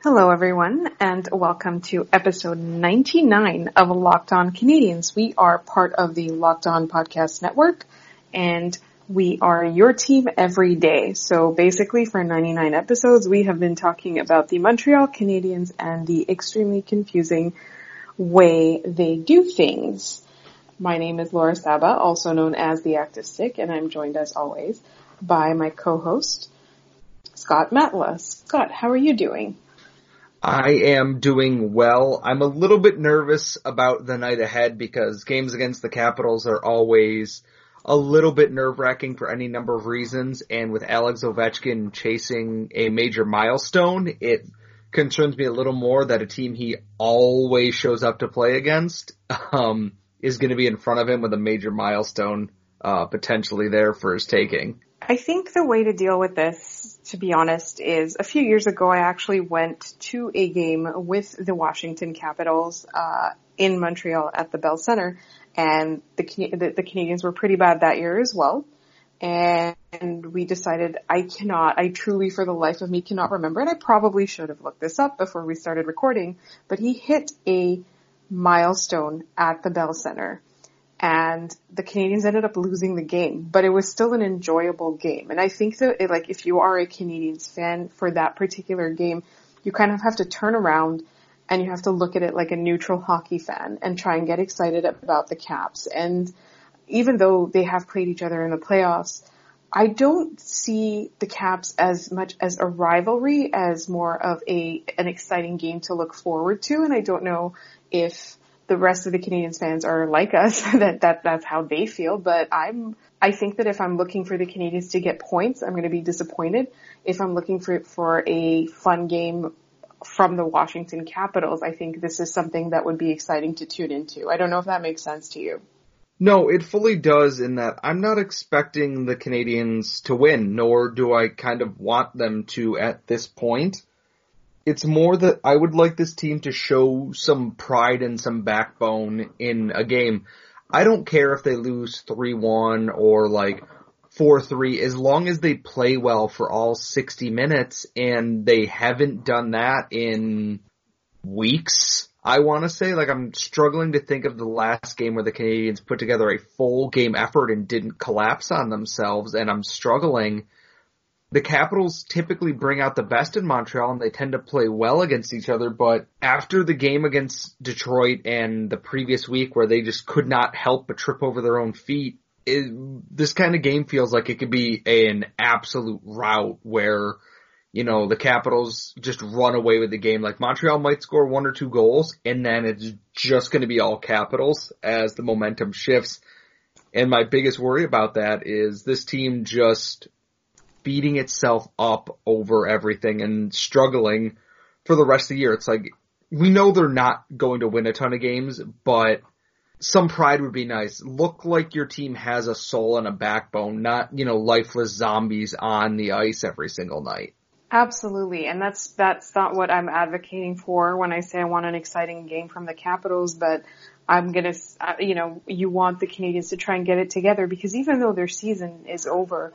Hello everyone and welcome to episode 99 of Locked On Canadiens. We are part of the Locked On Podcast Network and we are your team every day. So basically for 99 episodes we have been talking about the Montreal Canadiens and the extremely confusing way they do things. My name is Laura Saba, also known as the Active Stick, and I'm joined as always by my co-host, Scott Matla. Scott, how are you doing? I am doing well. I'm a little bit nervous about the night ahead because games against the Capitals are always a little bit nerve wracking for any number of reasons. And with Alex Ovechkin chasing a major milestone, it concerns me a little more that a team he always shows up to play against, um, is going to be in front of him with a major milestone, uh, potentially there for his taking. I think the way to deal with this, to be honest, is a few years ago I actually went to a game with the Washington Capitals uh, in Montreal at the Bell Center, and the, the, the Canadiens were pretty bad that year as well. And we decided I cannot, I truly for the life of me cannot remember, and I probably should have looked this up before we started recording, but he hit a milestone at the Bell Center and the Canadiens ended up losing the game, but it was still an enjoyable game. And I think that it, like if you are a Canadiens fan for that particular game, you kind of have to turn around and you have to look at it like a neutral hockey fan and try and get excited about the Caps. And even though they have played each other in the playoffs, I don't see the Caps as much as a rivalry as more of a an exciting game to look forward to. And I don't know if the rest of the Canadiens fans are like us, that, that that's how they feel. But I'm, I think that if I'm looking for the Canadiens to get points, I'm going to be disappointed. If I'm looking for, for a fun game from the Washington Capitals, I think this is something that would be exciting to tune into. I don't know if that makes sense to you. No, it fully does in that I'm not expecting the Canadiens to win, nor do I kind of want them to at this point. It's more that I would like this team to show some pride and some backbone in a game. I don't care if they lose 3-1 or like 4-3 as long as they play well for all 60 minutes and they haven't done that in weeks. I want to say like I'm struggling to think of the last game where the Canadiens put together a full game effort and didn't collapse on themselves and I'm struggling the Capitals typically bring out the best in Montreal and they tend to play well against each other, but after the game against Detroit and the previous week where they just could not help but trip over their own feet, it, this kind of game feels like it could be an absolute rout where, you know, the Capitals just run away with the game. Like Montreal might score one or two goals and then it's just going to be all Capitals as the momentum shifts. And my biggest worry about that is this team just beating itself up over everything and struggling for the rest of the year. It's like, we know they're not going to win a ton of games, but some pride would be nice. Look like your team has a soul and a backbone, not, you know, lifeless zombies on the ice every single night. Absolutely. And that's, that's not what I'm advocating for when I say I want an exciting game from the Capitals, but I'm gonna, uh, you know, you want the Canadiens to try and get it together because even though their season is over,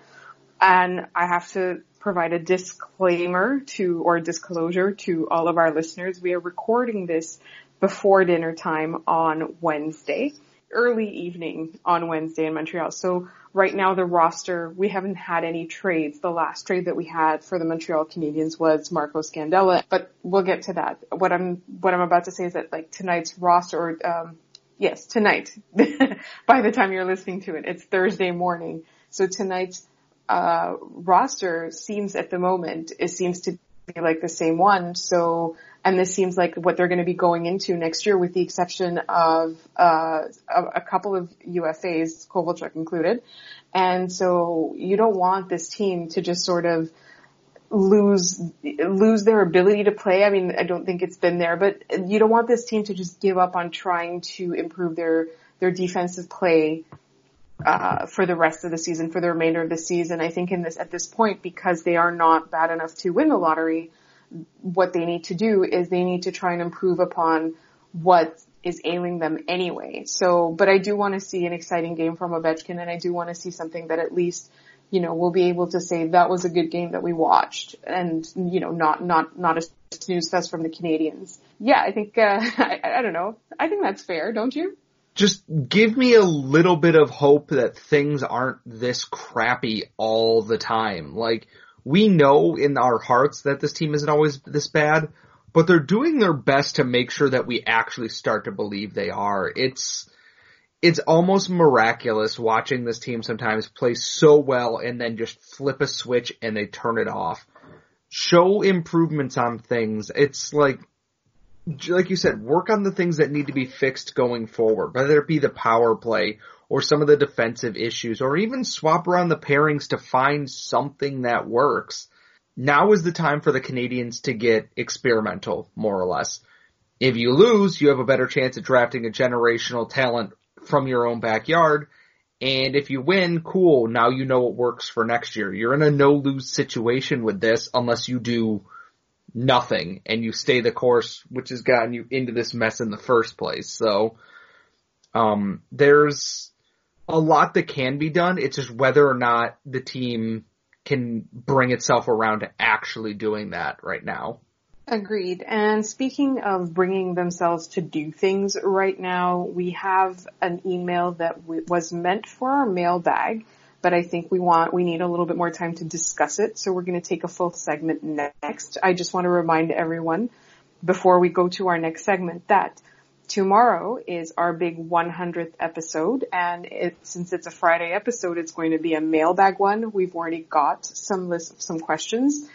and I have to provide a disclaimer to, or disclosure to all of our listeners. We are recording this before dinner time on Wednesday, early evening on Wednesday in Montreal. So right now the roster, we haven't had any trades. The last trade that we had for the Montreal Canadiens was Marco Scandella, but we'll get to that. What I'm, what I'm about to say is that like tonight's roster, um, yes, tonight, by the time you're listening to it, it's Thursday morning. So tonight's uh, roster seems at the moment, it seems to be like the same one. So, and this seems like what they're going to be going into next year with the exception of, uh, a, a couple of UFAs, Kovalchuk included. And so you don't want this team to just sort of lose, lose their ability to play. I mean, I don't think it's been there, but you don't want this team to just give up on trying to improve their, their defensive play uh, for the rest of the season, for the remainder of the season. I think in this, at this point, because they are not bad enough to win the lottery, what they need to do is they need to try and improve upon what is ailing them anyway. So, but I do want to see an exciting game from Ovechkin and I do want to see something that at least, you know, we'll be able to say that was a good game that we watched and, you know, not, not, not a snooze fest from the Canadiens. Yeah, I think, uh, I, I don't know. I think that's fair, don't you? Just give me a little bit of hope that things aren't this crappy all the time. Like, we know in our hearts that this team isn't always this bad, but they're doing their best to make sure that we actually start to believe they are. It's, it's almost miraculous watching this team sometimes play so well and then just flip a switch and they turn it off. Show improvements on things. It's like, like you said, work on the things that need to be fixed going forward, whether it be the power play or some of the defensive issues or even swap around the pairings to find something that works. Now is the time for the Canadiens to get experimental, more or less. If you lose, you have a better chance at drafting a generational talent from your own backyard. And if you win, cool. Now you know what works for next year. You're in a no lose situation with this unless you do nothing and you stay the course, which has gotten you into this mess in the first place. So, um, there's a lot that can be done. It's just whether or not the team can bring itself around to actually doing that right now. Agreed. And speaking of bringing themselves to do things right now, we have an email that was meant for our mailbag, but I think we want, we need a little bit more time to discuss it. So we're going to take a full segment next. I just want to remind everyone before we go to our next segment that tomorrow is our big 100th episode and it, since it's a Friday episode, it's going to be a mailbag one. We've already got some list some questions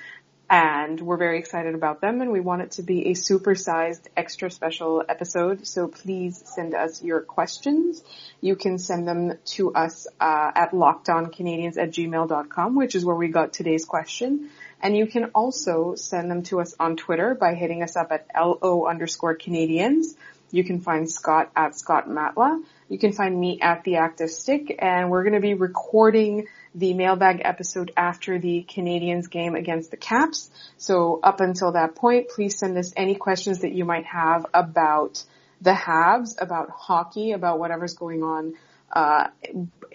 and we're very excited about them and we want it to be a supersized extra special episode. So please send us your questions. You can send them to us uh, at lockedoncanadians at gmail.com which is where we got today's question. And you can also send them to us on twitter by hitting us up at lo underscore canadians. You can find scott at scott matla. You can find me at the active stick. And we're going to be recording the mailbag episode after the Canadiens game against the Caps. So up until that point, please send us any questions that you might have about the Habs, about hockey, about whatever's going on uh,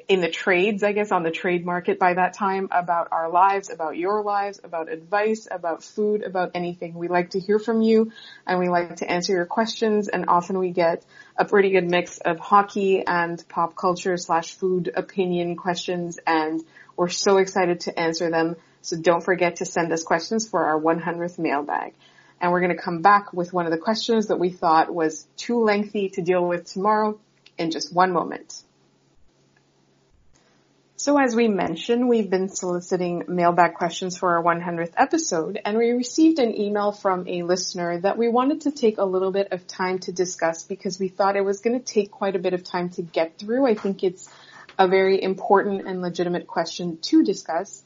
in the trades, I guess, on the trade market by that time, about our lives, about your lives, about advice, about food, about anything. We like to hear from you and we like to answer your questions and often we get a pretty good mix of hockey and pop culture slash food opinion questions and we're so excited to answer them. So don't forget to send us questions for our 100th mailbag. And we're going to come back with one of the questions that we thought was too lengthy to deal with tomorrow in just one moment. So as we mentioned, we've been soliciting mailbag questions for our 100th episode, and we received an email from a listener that we wanted to take a little bit of time to discuss because we thought it was going to take quite a bit of time to get through. I think it's a very important and legitimate question to discuss,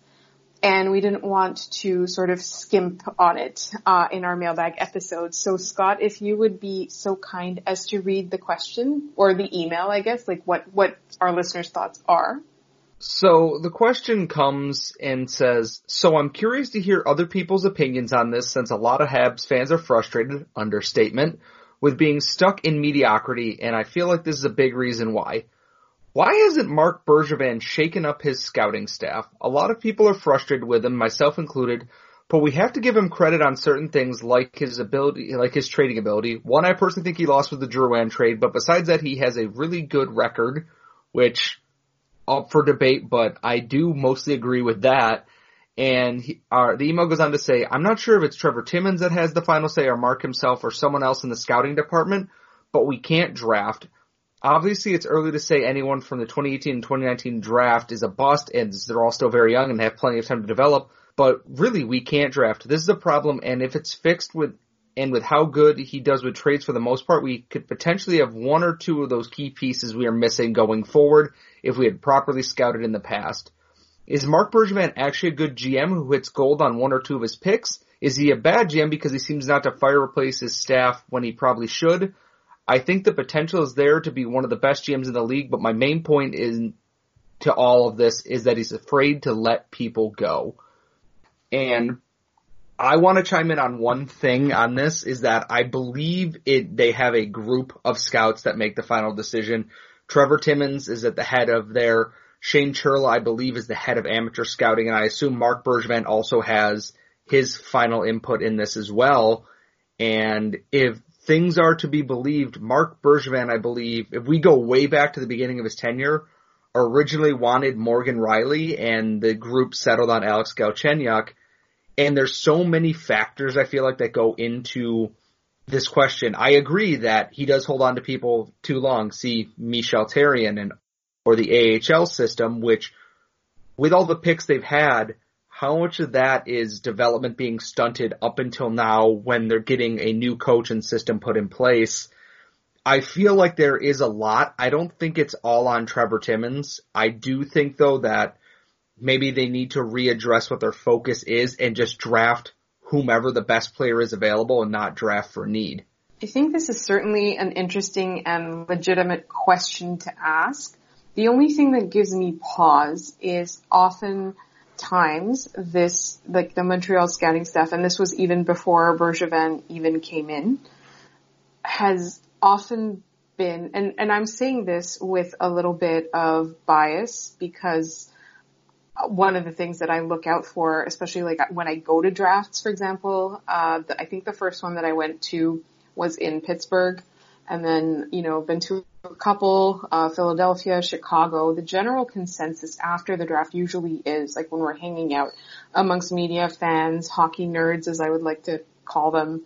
and we didn't want to sort of skimp on it uh, in our mailbag episode. So Scott, if you would be so kind as to read the question or the email, I guess, like what what our listeners' thoughts are. So the question comes and says, so I'm curious to hear other people's opinions on this since a lot of Habs fans are frustrated, understatement, with being stuck in mediocrity and I feel like this is a big reason why. Why hasn't Marc Bergevin shaken up his scouting staff? A lot of people are frustrated with him, myself included, but we have to give him credit on certain things like his ability, like his trading ability. One, I personally think he lost with the Drouin trade, but besides that, he has a really good record, which up for debate, but I do mostly agree with that. And he, uh, the email goes on to say, I'm not sure if it's Trevor Timmins that has the final say or Marc himself or someone else in the scouting department, but we can't draft. Obviously, it's early to say anyone from the 2018 and 2019 draft is a bust, and they're all still very young and have plenty of time to develop. But really, we can't draft. This is a problem, and if it's fixed with and with how good he does with trades for the most part, we could potentially have one or two of those key pieces we are missing going forward if we had properly scouted in the past. Is Marc Bergevin actually a good GM who hits gold on one or two of his picks? Is he a bad GM because he seems not to fire replace his staff when he probably should? I think the potential is there to be one of the best GMs in the league, but my main point is to all of this is that he's afraid to let people go. And I want to chime in on one thing on this is that I believe it, they have a group of scouts that make the final decision. Trevor Timmons is at the head of their, Shane Churla, I believe, is the head of amateur scouting, and I assume Marc Bergevin also has his final input in this as well. And if things are to be believed, Marc Bergevin, I believe, if we go way back to the beginning of his tenure, originally wanted Morgan Rielly, and the group settled on Alex Galchenyuk. And there's so many factors I feel like that go into this question. I agree that he does hold on to people too long. See Michel Therrien and or the AHL system, which with all the picks they've had, how much of that is development being stunted up until now when they're getting a new coach and system put in place? I feel like there is a lot. I don't think it's all on Trevor Timmins. I do think though that maybe they need to readdress what their focus is and just draft whomever the best player is available and not draft for need. I think this is certainly an interesting and legitimate question to ask. The only thing that gives me pause is often times this, like the Montreal scouting staff, and this was even before Bergevin even came in, has often been, and, and I'm saying this with a little bit of bias because one of the things that I look out for, especially like when I go to drafts, for example, uh, the, I think the first one that I went to was in Pittsburgh and then, you know, been to a couple, uh, Philadelphia, Chicago. The general consensus after the draft usually is like when we're hanging out amongst media, fans, hockey nerds, as I would like to call them,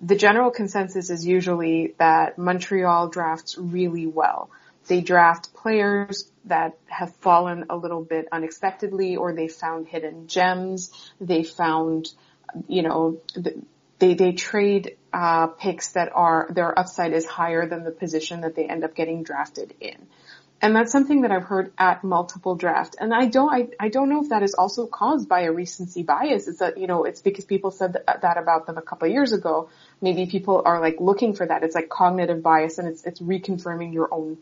the general consensus is usually that Montreal drafts really well. They draft players that have fallen a little bit unexpectedly or they found hidden gems. They found, you know, they, they trade, uh, picks that are, their upside is higher than the position that they end up getting drafted in. And that's something that I've heard at multiple draft. And I don't, I, I don't know if that is also caused by a recency bias. It's that, you know, it's because people said that, that about them a couple of years ago. Maybe people are like looking for that. It's like cognitive bias and it's, it's reconfirming your own,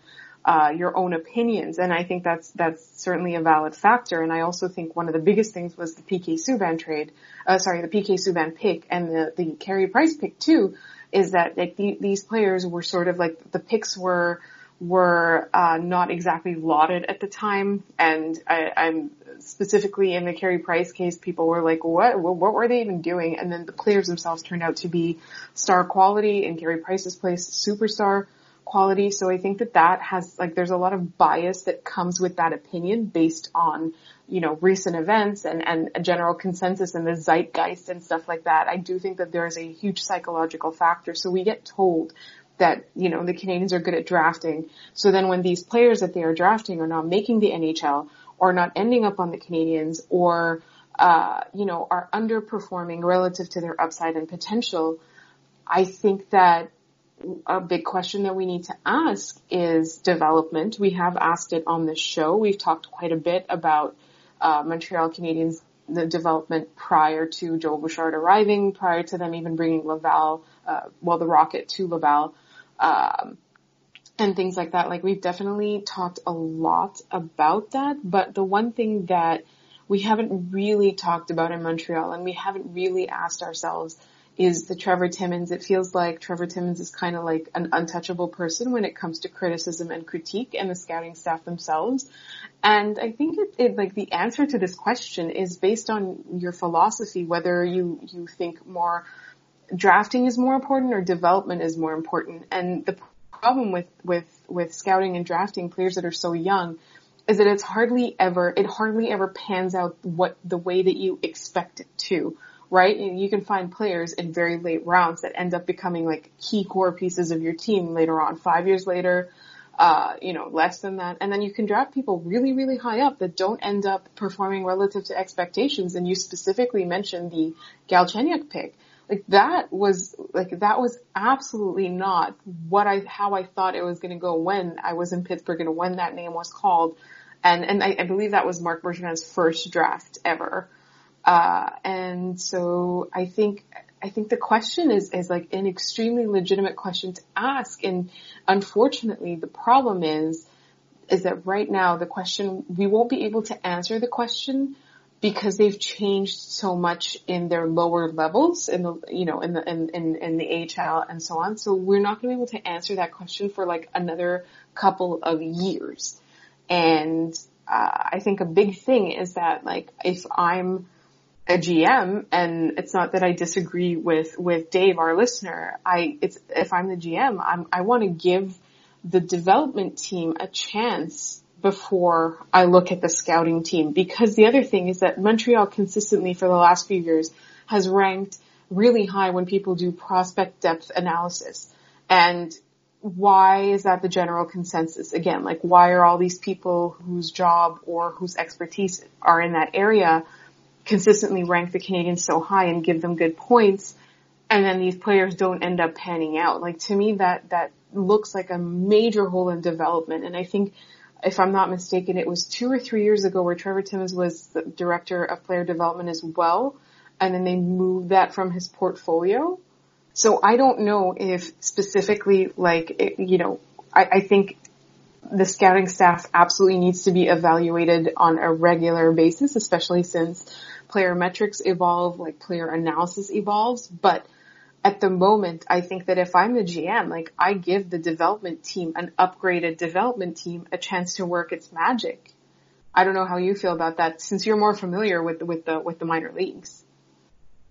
uh, your own opinions. And I think that's, that's certainly a valid factor. And I also think one of the biggest things was the PK Subban trade, uh, sorry, the PK Subban pick and the, the Carey Price pick too, is that like the, these players were sort of like the picks were, were uh, not exactly lauded at the time, and I, I'm specifically in the Carey Price case, people were like, "What? What were they even doing?" And then the players themselves turned out to be star quality. In Carey Price's place, superstar quality. So I think that that has like there's a lot of bias that comes with that opinion based on you know recent events and and a general consensus and the zeitgeist and stuff like that. I do think that there is a huge psychological factor. So we get told that, you know, the Canadiens are good at drafting. So then when these players that they are drafting are not making the NHL or not ending up on the Canadiens or, uh, you know, are underperforming relative to their upside and potential, I think that a big question that we need to ask is development. We have asked it on the show. We've talked quite a bit about uh, Montreal Canadiens the development prior to Joel Bouchard arriving, prior to them even bringing Laval, uh, well, the Rocket to Laval um, and things like that. Like we've definitely talked a lot about that, but the one thing that we haven't really talked about in Montreal and we haven't really asked ourselves is the Trevor Timmins. It feels like Trevor Timmins is kind of like an untouchable person when it comes to criticism and critique and the scouting staff themselves. And I think it, it, like the answer to this question is based on your philosophy, whether you, you think more drafting is more important or development is more important. And the problem with, with, with scouting and drafting players that are so young is that it's hardly ever, it hardly ever pans out what, the way that you expect it to, right? And You can find players in very late rounds that end up becoming like key core pieces of your team later on, five years later, uh, you know, less than that. And then you can draft people really, really high up that don't end up performing relative to expectations. And you specifically mentioned the Galchenyuk pick like that was like that was absolutely not what I how I thought it was going to go when I was in Pittsburgh and when that name was called, and and I, I believe that was Marc Bergevin's first draft ever, uh, and so I think I think the question is is like an extremely legitimate question to ask, and unfortunately the problem is is that right now the question we won't be able to answer the question because they've changed so much in their lower levels in the you know in the in in, in the AHL and so on. So we're not going to be able to answer that question for like another couple of years. And uh, I think a big thing is that like if I'm a GM, and it's not that I disagree with with Dave, our listener. I it's if I'm the GM, I'm, I want to give the development team a chance before I look at the scouting team because the other thing is that Montreal consistently for the last few years has ranked really high when people do prospect depth analysis. And why is that the general consensus? Again, like why are all these people whose job or whose expertise are in that area consistently rank the Canadiens so high and give them good points and then these players don't end up panning out? Like to me that, that looks like a major hole in development and I think if I'm not mistaken, it was two or three years ago where Trevor Timmins was the director of player development as well and then they moved that from his portfolio. So I don't know if specifically, like, it, you know, I, I think the scouting staff absolutely needs to be evaluated on a regular basis, especially since player metrics evolve, like player analysis evolves. But at the moment, I think that if I'm the GM, like I give the development team, an upgraded development team, a chance to work its magic. I don't know how you feel about that since you're more familiar with with the with the minor leagues.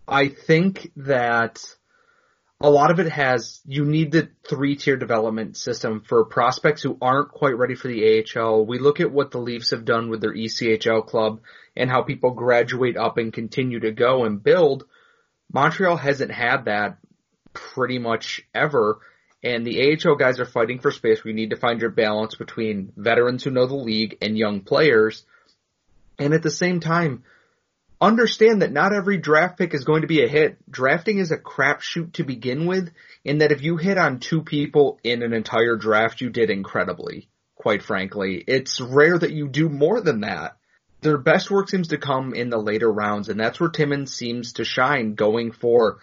I think that a lot of it has, you need the three tier development system for prospects who aren't quite ready for the AHL. We look at what the Leafs have done with their ECHL club and how people graduate up and continue to go and build. Montreal hasn't had that pretty much ever. And the AHL guys are fighting for space. We need to find your balance between veterans who know the league and young players. And at the same time, understand that not every draft pick is going to be a hit. Drafting is a crapshoot to begin with, in that if you hit on two people in an entire draft, you did incredibly, quite frankly. It's rare that you do more than that. Their best work seems to come in the later rounds, and that's where Timmins seems to shine, going for,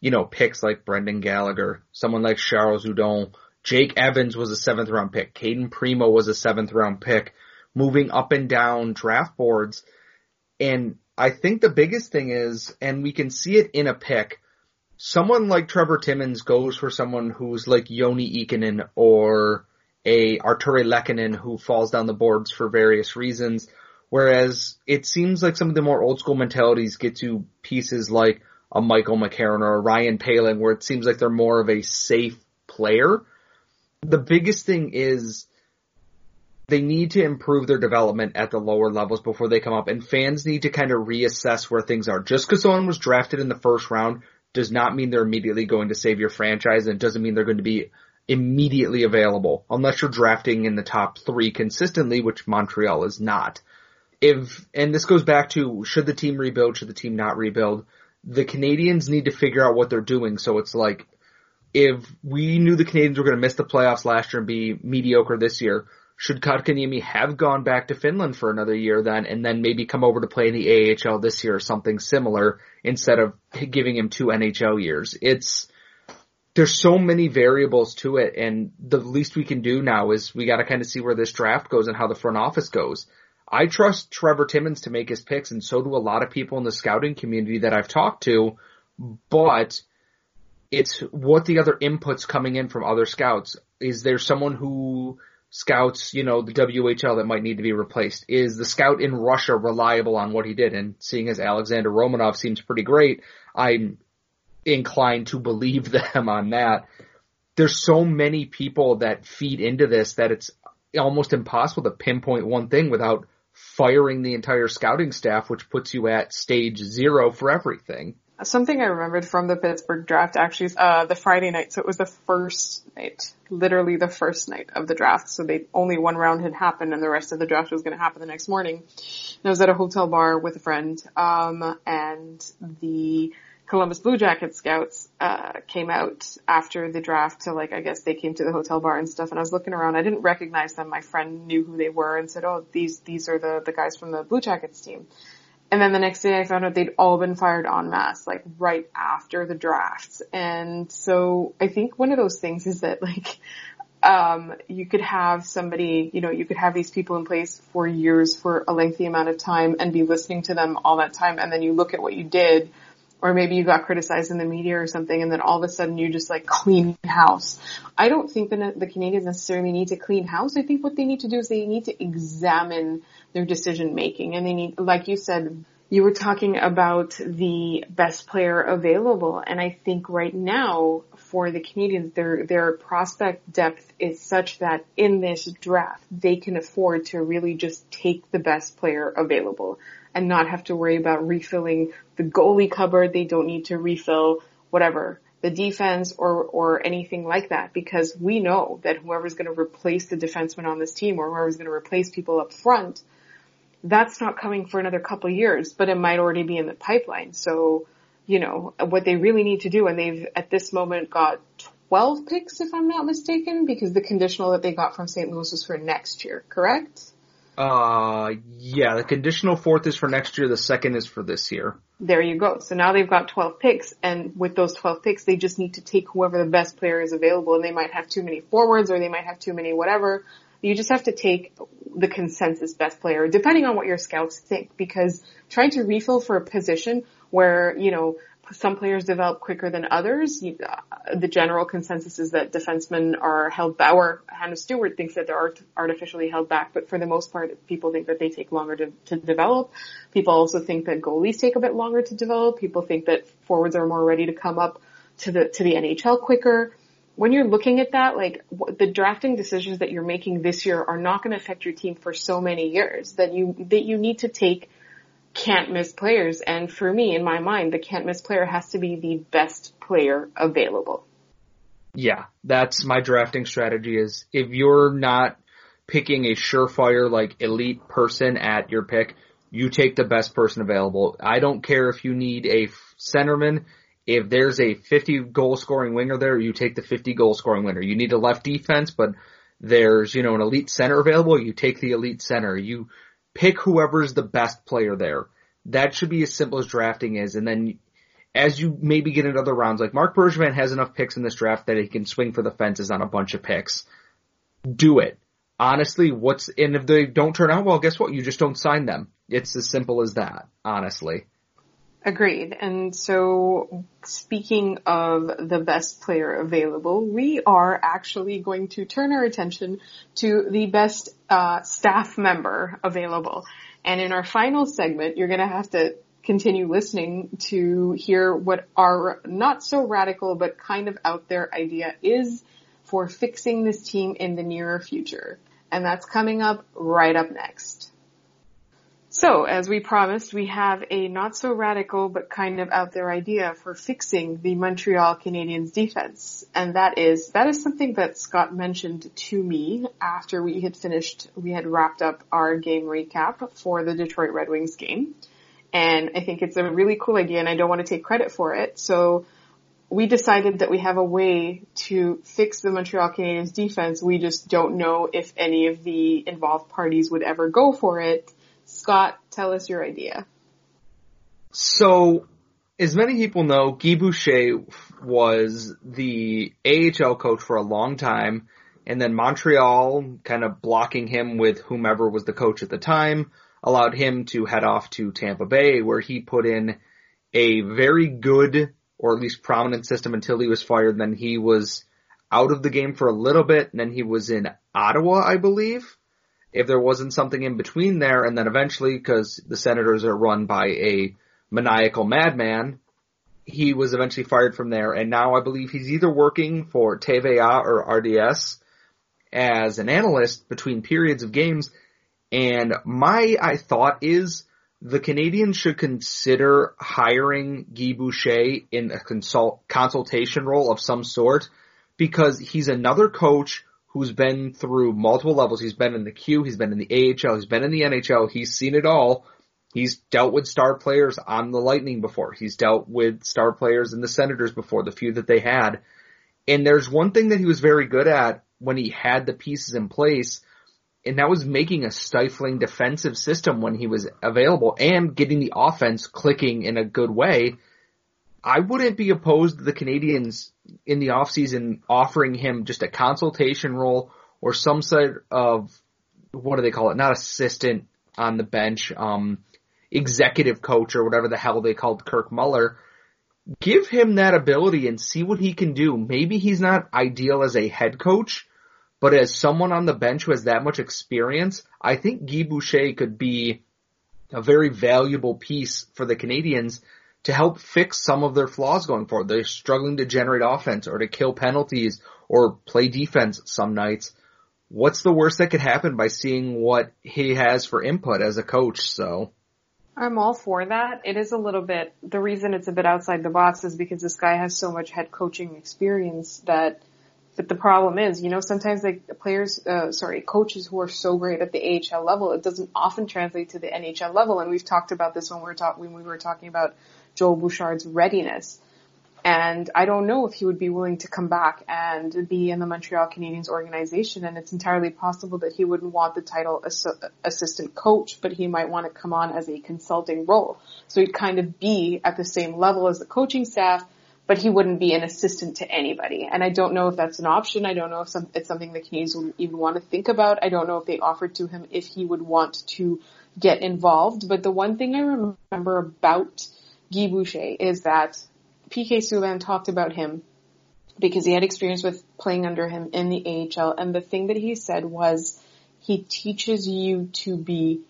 you know, picks like Brendan Gallagher, someone like Charles Hudon, Jake Evans was a seventh round pick, Cayden Primeau was a seventh round pick, moving up and down draft boards, and I think the biggest thing is, and we can see it in a pick, someone like Trevor Timmins goes for someone who's like Joni Ikonen or a Artturi Lehkonen who falls down the boards for various reasons. Whereas it seems like some of the more old school mentalities get to pieces like a Michael McCarron or a Ryan Poehling where it seems like they're more of a safe player. The biggest thing is they need to improve their development at the lower levels before they come up and fans need to kind of reassess where things are. Just because someone was drafted in the first round does not mean they're immediately going to save your franchise and it doesn't mean they're going to be immediately available unless you're drafting in the top three consistently, which Montreal is not. If, and this goes back to should the team rebuild, should the team not rebuild? The Canadiens need to figure out what they're doing. So it's like, if we knew the Canadiens were going to miss the playoffs last year and be mediocre this year, should Kotkaniemi have gone back to Finland for another year then and then maybe come over to play in the AHL this year or something similar instead of giving him two NHL years? It's, there's so many variables to it and the least we can do now is we gotta kind of see where this draft goes and how the front office goes. I trust Trevor Timmins to make his picks and so do a lot of people in the scouting community that I've talked to, but it's what the other inputs coming in from other scouts. Is there someone who scouts, you know, the WHL that might need to be replaced? Is the scout in Russia reliable on what he did? And seeing as Alexander Romanov seems pretty great, I'm inclined to believe them on that. There's so many people that feed into this that it's almost impossible to pinpoint one thing without firing the entire scouting staff, which puts you at stage zero for everything. Something I remembered from the Pittsburgh draft actually is uh, the Friday night. So it was the first night, literally the first night of the draft. So they only one round had happened, and the rest of the draft was going to happen the next morning. And I was at a hotel bar with a friend, um, and the Columbus Blue Jacket scouts uh, came out after the draft to like I guess they came to the hotel bar and stuff and I was looking around I didn't recognize them my friend knew who they were and said oh these these are the the guys from the Blue Jackets team and then the next day I found out they'd all been fired en masse, like right after the drafts. And so I think one of those things is that like, um, you could have somebody, you know, you could have these people in place for years for a lengthy amount of time and be listening to them all that time. And then you look at what you did, or maybe you got criticized in the media or something and then all of a sudden you just like clean house. I don't think the, the Canadiens necessarily need to clean house. I think what they need to do is they need to examine their decision making and they need, like you said, you were talking about the best player available, and I think right now for the Canadiens, their their prospect depth is such that in this draft they can afford to really just take the best player available and not have to worry about refilling the goalie cupboard. They don't need to refill whatever the defense or or anything like that because we know that whoever's going to replace the defenseman on this team or whoever's going to replace people up front that's not coming for another couple of years, but it might already be in the pipeline. So, you know, what they really need to do, and they've at this moment got 12 picks, if I'm not mistaken, because the conditional that they got from St. Louis was for next year, correct? Uh, yeah, the conditional fourth is for next year, the second is for this year. There you go. So now they've got 12 picks, and with those 12 picks, they just need to take whoever the best player is available, and they might have too many forwards, or they might have too many whatever. You just have to take the consensus best player, depending on what your scouts think, because trying to refill for a position where, you know, some players develop quicker than others. Uh, the general consensus is that defensemen are held back, or Hannah Stuart thinks that they're art- artificially held back, but for the most part, people think that they take longer to, to develop. People also think that goalies take a bit longer to develop. People think that forwards are more ready to come up to the, to the NHL quicker when you're looking at that, like the drafting decisions that you're making this year are not going to affect your team for so many years that you that you need to take can't miss players. And for me, in my mind, the can't miss player has to be the best player available. Yeah, that's my drafting strategy. Is if you're not picking a surefire like elite person at your pick, you take the best person available. I don't care if you need a centerman if there's a 50 goal scoring winger there, you take the 50 goal scoring winger. You need a left defense, but there's, you know, an elite center available, you take the elite center. You pick whoever's the best player there. That should be as simple as drafting is. And then as you maybe get into other rounds, like Marc Bergevin has enough picks in this draft that he can swing for the fences on a bunch of picks. Do it. Honestly, what's, and if they don't turn out well, guess what? You just don't sign them. It's as simple as that, honestly. Agreed. And so speaking of the best player available, we are actually going to turn our attention to the best uh, staff member available. And in our final segment, you're going to have to continue listening to hear what our not so radical but kind of out there idea is for fixing this team in the nearer future. And that's coming up right up next. So, as we promised, we have a not so radical but kind of out there idea for fixing the Montreal Canadiens defense. And that is, that is something that Scott mentioned to me after we had finished, we had wrapped up our game recap for the Detroit Red Wings game. And I think it's a really cool idea and I don't want to take credit for it. So we decided that we have a way to fix the Montreal Canadiens defense. We just don't know if any of the involved parties would ever go for it Scott, tell us your idea. So, as many people know, Guy Boucher was the AHL coach for a long time, and then Montreal, kind of blocking him with whomever was the coach at the time, allowed him to head off to Tampa Bay, where he put in a very good, or at least prominent system until he was fired. Then he was out of the game for a little bit, and then he was in Ottawa, I believe if there wasn't something in between there, and then eventually, because the Senators are run by a maniacal madman, he was eventually fired from there, and now I believe he's either working for TVA or RDS as an analyst between periods of games. And my I thought is the Canadiens should consider hiring Guy Boucher in a consult consultation role of some sort because he's another coach who's been through multiple levels. He's been in the Q, he's been in the AHL, he's been in the NHL, he's seen it all. He's dealt with star players on the Lightning before. He's dealt with star players in the Senators before, the few that they had. And there's one thing that he was very good at when he had the pieces in place, and that was making a stifling defensive system when he was available and getting the offense clicking in a good way. I wouldn't be opposed to the Canadiens in the offseason offering him just a consultation role or some sort of what do they call it? Not assistant on the bench, um, executive coach or whatever the hell they called Kirk Muller. Give him that ability and see what he can do. Maybe he's not ideal as a head coach, but as someone on the bench who has that much experience, I think Guy Boucher could be a very valuable piece for the Canadiens to help fix some of their flaws going forward. They're struggling to generate offense or to kill penalties or play defense some nights. What's the worst that could happen by seeing what he has for input as a coach? So I'm all for that. It is a little bit, the reason it's a bit outside the box is because this guy has so much head coaching experience that, but the problem is, you know, sometimes like players, uh, sorry, coaches who are so great at the AHL level, it doesn't often translate to the NHL level. And we've talked about this when we were talking, when we were talking about Joel Bouchard's readiness. And I don't know if he would be willing to come back and be in the Montreal Canadiens organization. And it's entirely possible that he wouldn't want the title ass- assistant coach, but he might want to come on as a consulting role. So he'd kind of be at the same level as the coaching staff, but he wouldn't be an assistant to anybody. And I don't know if that's an option. I don't know if some, it's something the Canadiens would even want to think about. I don't know if they offered to him if he would want to get involved. But the one thing I remember about Guy Boucher is that PK Subban talked about him because he had experience with playing under him in the AHL and the thing that he said was he teaches you to be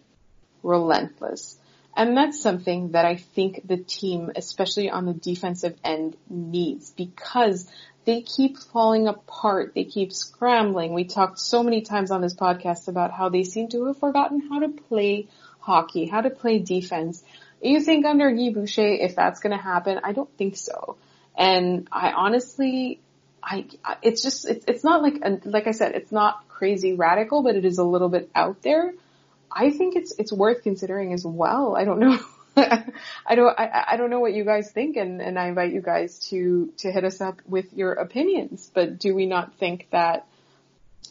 relentless. And that's something that I think the team, especially on the defensive end, needs because they keep falling apart. They keep scrambling. We talked so many times on this podcast about how they seem to have forgotten how to play hockey, how to play defense. You think under Guy Boucher, if that's going to happen? I don't think so. And I honestly, I, it's just, it's, it's not like, like I said, it's not crazy radical, but it is a little bit out there. I think it's, it's worth considering as well. I don't know. I don't, I, I don't know what you guys think and, and I invite you guys to, to hit us up with your opinions, but do we not think that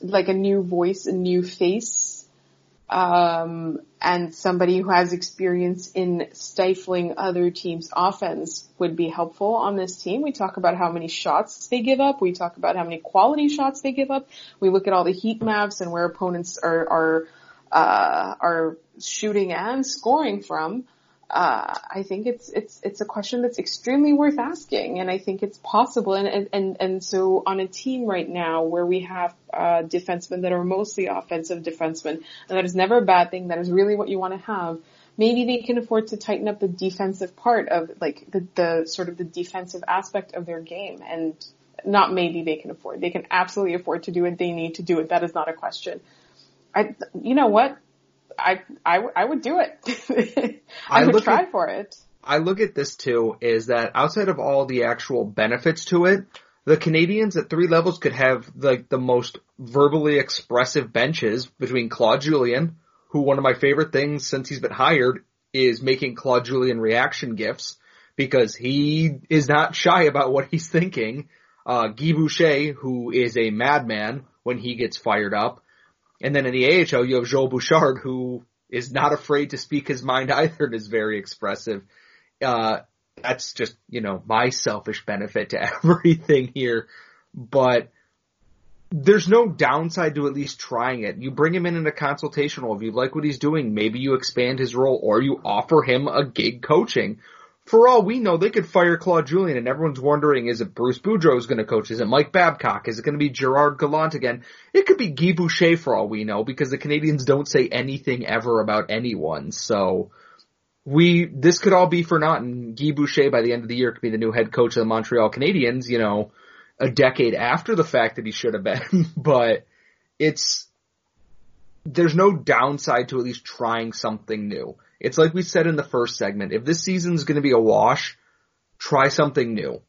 like a new voice, a new face um, and somebody who has experience in stifling other teams' offense would be helpful on this team. We talk about how many shots they give up. We talk about how many quality shots they give up. We look at all the heat maps and where opponents are are uh, are shooting and scoring from uh, I think it's it's it's a question that's extremely worth asking, and I think it's possible. And and and so on a team right now where we have uh, defensemen that are mostly offensive defensemen, and that is never a bad thing. That is really what you want to have. Maybe they can afford to tighten up the defensive part of like the the sort of the defensive aspect of their game, and not maybe they can afford. They can absolutely afford to do it. They need to do it. That is not a question. I, you know what? I, I, I would do it. I, I would try at, for it. I look at this too, is that outside of all the actual benefits to it, the Canadiens at three levels could have like the most verbally expressive benches between Claude Julien, who one of my favorite things since he's been hired is making Claude Julien reaction gifts because he is not shy about what he's thinking. Uh, Guy Boucher, who is a madman when he gets fired up. And then in the AHL, you have Joel Bouchard, who is not afraid to speak his mind either and is very expressive. Uh, that's just, you know, my selfish benefit to everything here. But there's no downside to at least trying it. You bring him in in a consultational. If you like what he's doing, maybe you expand his role or you offer him a gig coaching for all we know, they could fire Claude Julien and everyone's wondering, is it Bruce Boudreau who's going to coach? Is it Mike Babcock? Is it going to be Gerard Gallant again? It could be Guy Boucher for all we know because the Canadiens don't say anything ever about anyone. So we, this could all be for naught and Guy Boucher by the end of the year could be the new head coach of the Montreal Canadiens, you know, a decade after the fact that he should have been. but it's, there's no downside to at least trying something new. It's like we said in the first segment. If this season's going to be a wash, try something new.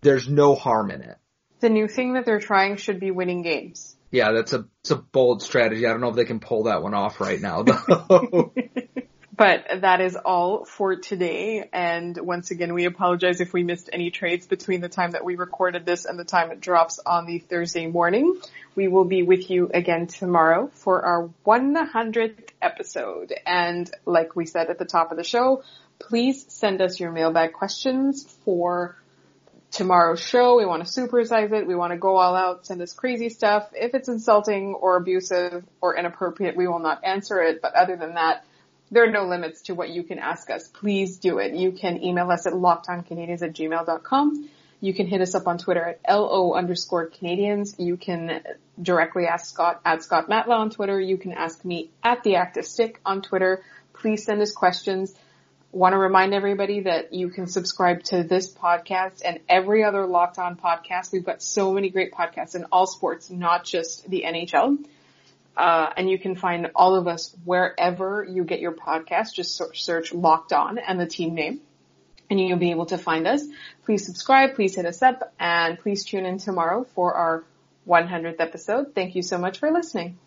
There's no harm in it. The new thing that they're trying should be winning games. Yeah, that's a it's a bold strategy. I don't know if they can pull that one off right now though. but that is all for today. And once again, we apologize if we missed any trades between the time that we recorded this and the time it drops on the Thursday morning. We will be with you again tomorrow for our 100th episode. And like we said at the top of the show, please send us your mailbag questions for tomorrow's show. We want to supersize it. We want to go all out, send us crazy stuff. If it's insulting or abusive or inappropriate, we will not answer it. But other than that, there are no limits to what you can ask us. Please do it. You can email us at lockedoncanadians at gmail.com. You can hit us up on Twitter at LO underscore Canadians. You can directly ask Scott at Scott Matla on Twitter. You can ask me at the Active Stick on Twitter. Please send us questions. Want to remind everybody that you can subscribe to this podcast and every other Locked On podcast. We've got so many great podcasts in all sports, not just the NHL. Uh, and you can find all of us wherever you get your podcast. Just search Locked On and the team name and you'll be able to find us. Please subscribe, please hit us up, and please tune in tomorrow for our 100th episode. Thank you so much for listening.